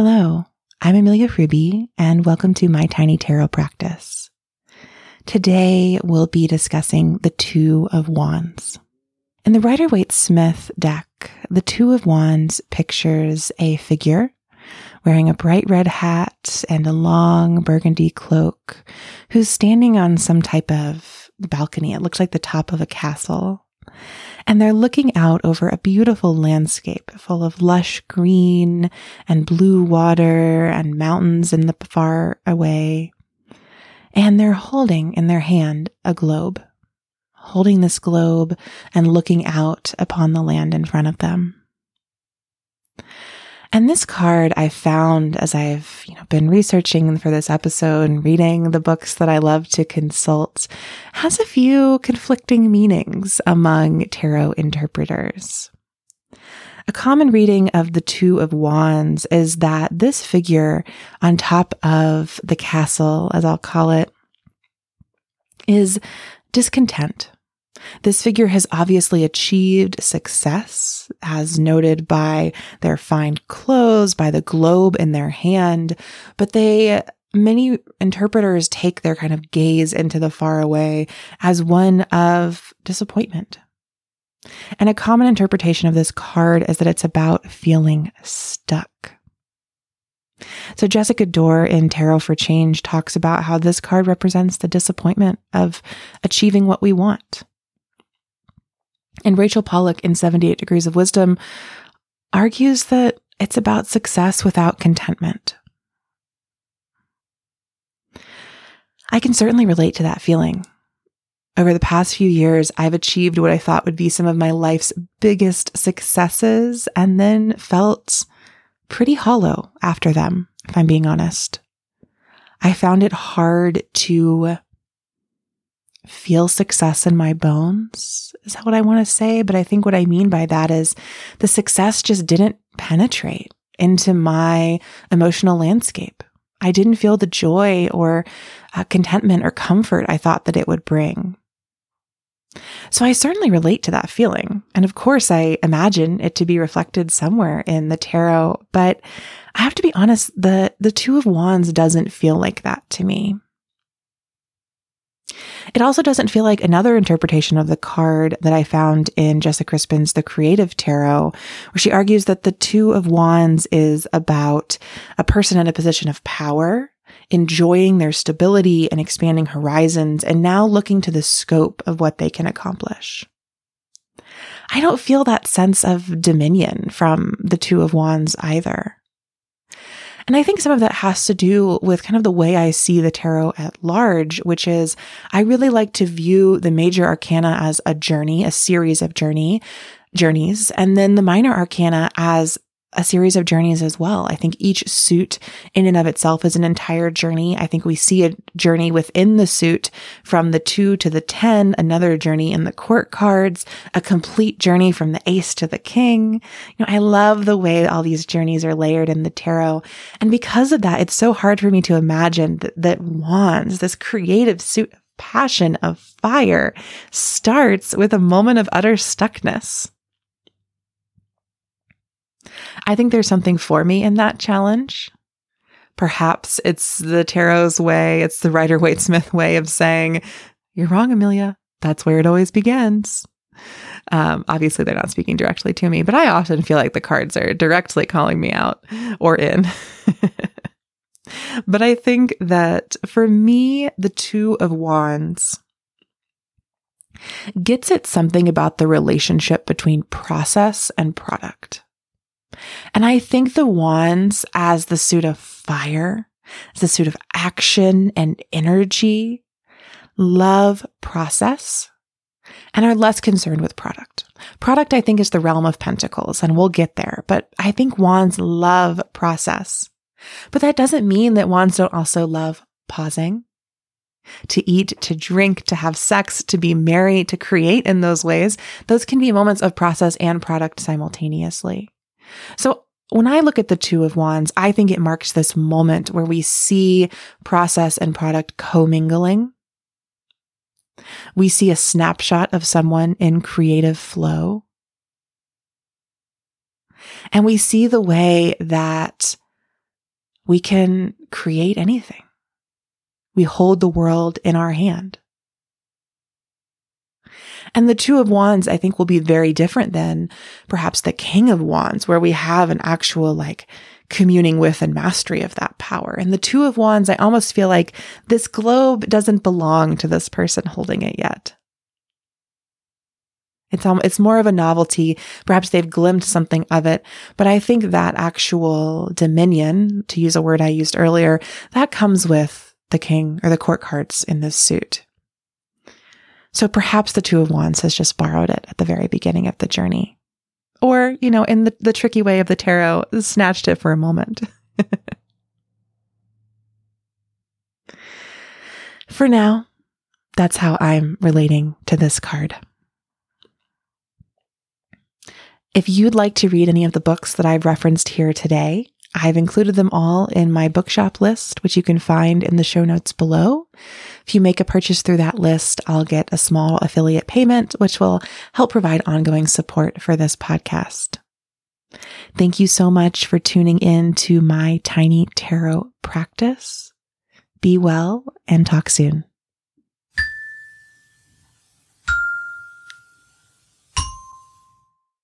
Hello, I'm Amelia Ruby, and welcome to my tiny tarot practice. Today we'll be discussing the Two of Wands. In the Rider Waite Smith deck, the Two of Wands pictures a figure wearing a bright red hat and a long burgundy cloak who's standing on some type of balcony. It looks like the top of a castle and they're looking out over a beautiful landscape full of lush green and blue water and mountains in the far away. And they're holding in their hand a globe, holding this globe and looking out upon the land in front of them. And this card I found as I've, you know, been researching for this episode and reading the books that I love to consult has a few conflicting meanings among tarot interpreters. A common reading of the Two of Wands is that this figure on top of the castle, as I'll call it, is discontent this figure has obviously achieved success, as noted by their fine clothes, by the globe in their hand, but they many interpreters take their kind of gaze into the far away as one of disappointment. And a common interpretation of this card is that it's about feeling stuck. So Jessica Dore in Tarot for Change talks about how this card represents the disappointment of achieving what we want. And Rachel Pollack in 78 Degrees of Wisdom argues that it's about success without contentment. I can certainly relate to that feeling. Over the past few years, I've achieved what I thought would be some of my life's biggest successes and then felt pretty hollow after them, if I'm being honest. I found it hard to feel success in my bones, is that what I want to say? But I think what I mean by that is the success just didn't penetrate into my emotional landscape. I didn't feel the joy or uh, contentment or comfort I thought that it would bring. So I certainly relate to that feeling. And of course, I imagine it to be reflected somewhere in the tarot, but I have to be honest, the, the two of wands doesn't feel like that to me. It also doesn't feel like another interpretation of the card that I found in Jessica Crispin's The Creative Tarot, where she argues that the Two of Wands is about a person in a position of power, enjoying their stability and expanding horizons, and now looking to the scope of what they can accomplish. I don't feel that sense of dominion from the Two of Wands either. And I think some of that has to do with kind of the way I see the tarot at large, which is I really like to view the major arcana as a journey, a series of journey journeys, and then the minor arcana as a series of journeys as well. I think each suit in and of itself is an entire journey. I think we see a journey within the suit from the two to the 10, another journey in the court cards, a complete journey from the ace to the king. You know, I love the way all these journeys are layered in the tarot. And because of that, it's so hard for me to imagine that, that wands, this creative suit of passion of fire starts with a moment of utter stuckness. I think there's something for me in that challenge. Perhaps it's the tarot's way, it's the Rider Waite Smith way of saying, You're wrong, Amelia. That's where it always begins. Um, obviously, they're not speaking directly to me, but I often feel like the cards are directly calling me out or in. but I think that for me, the Two of Wands gets at something about the relationship between process and product. And I think the wands as the suit of fire, as the suit of action and energy, love process and are less concerned with product. Product, I think, is the realm of pentacles and we'll get there, but I think wands love process. But that doesn't mean that wands don't also love pausing, to eat, to drink, to have sex, to be merry, to create in those ways. Those can be moments of process and product simultaneously. So when I look at the Two of Wands, I think it marks this moment where we see process and product commingling. We see a snapshot of someone in creative flow. And we see the way that we can create anything. We hold the world in our hand. And the Two of Wands, I think, will be very different than perhaps the King of Wands, where we have an actual like communing with and mastery of that power. And the Two of Wands, I almost feel like this globe doesn't belong to this person holding it yet. It's um, it's more of a novelty. Perhaps they've glimpsed something of it, but I think that actual dominion, to use a word I used earlier, that comes with the king or the court cards in this suit. So perhaps the two of wands has just borrowed it at the very beginning of the journey. Or, you know, in the, the tricky way of the tarot, snatched it for a moment. for now, that's how I'm relating to this card. If you'd like to read any of the books that I've referenced here today, I've included them all in my bookshop list, which you can find in the show notes below. If you make a purchase through that list, I'll get a small affiliate payment, which will help provide ongoing support for this podcast. Thank you so much for tuning in to my tiny tarot practice. Be well and talk soon.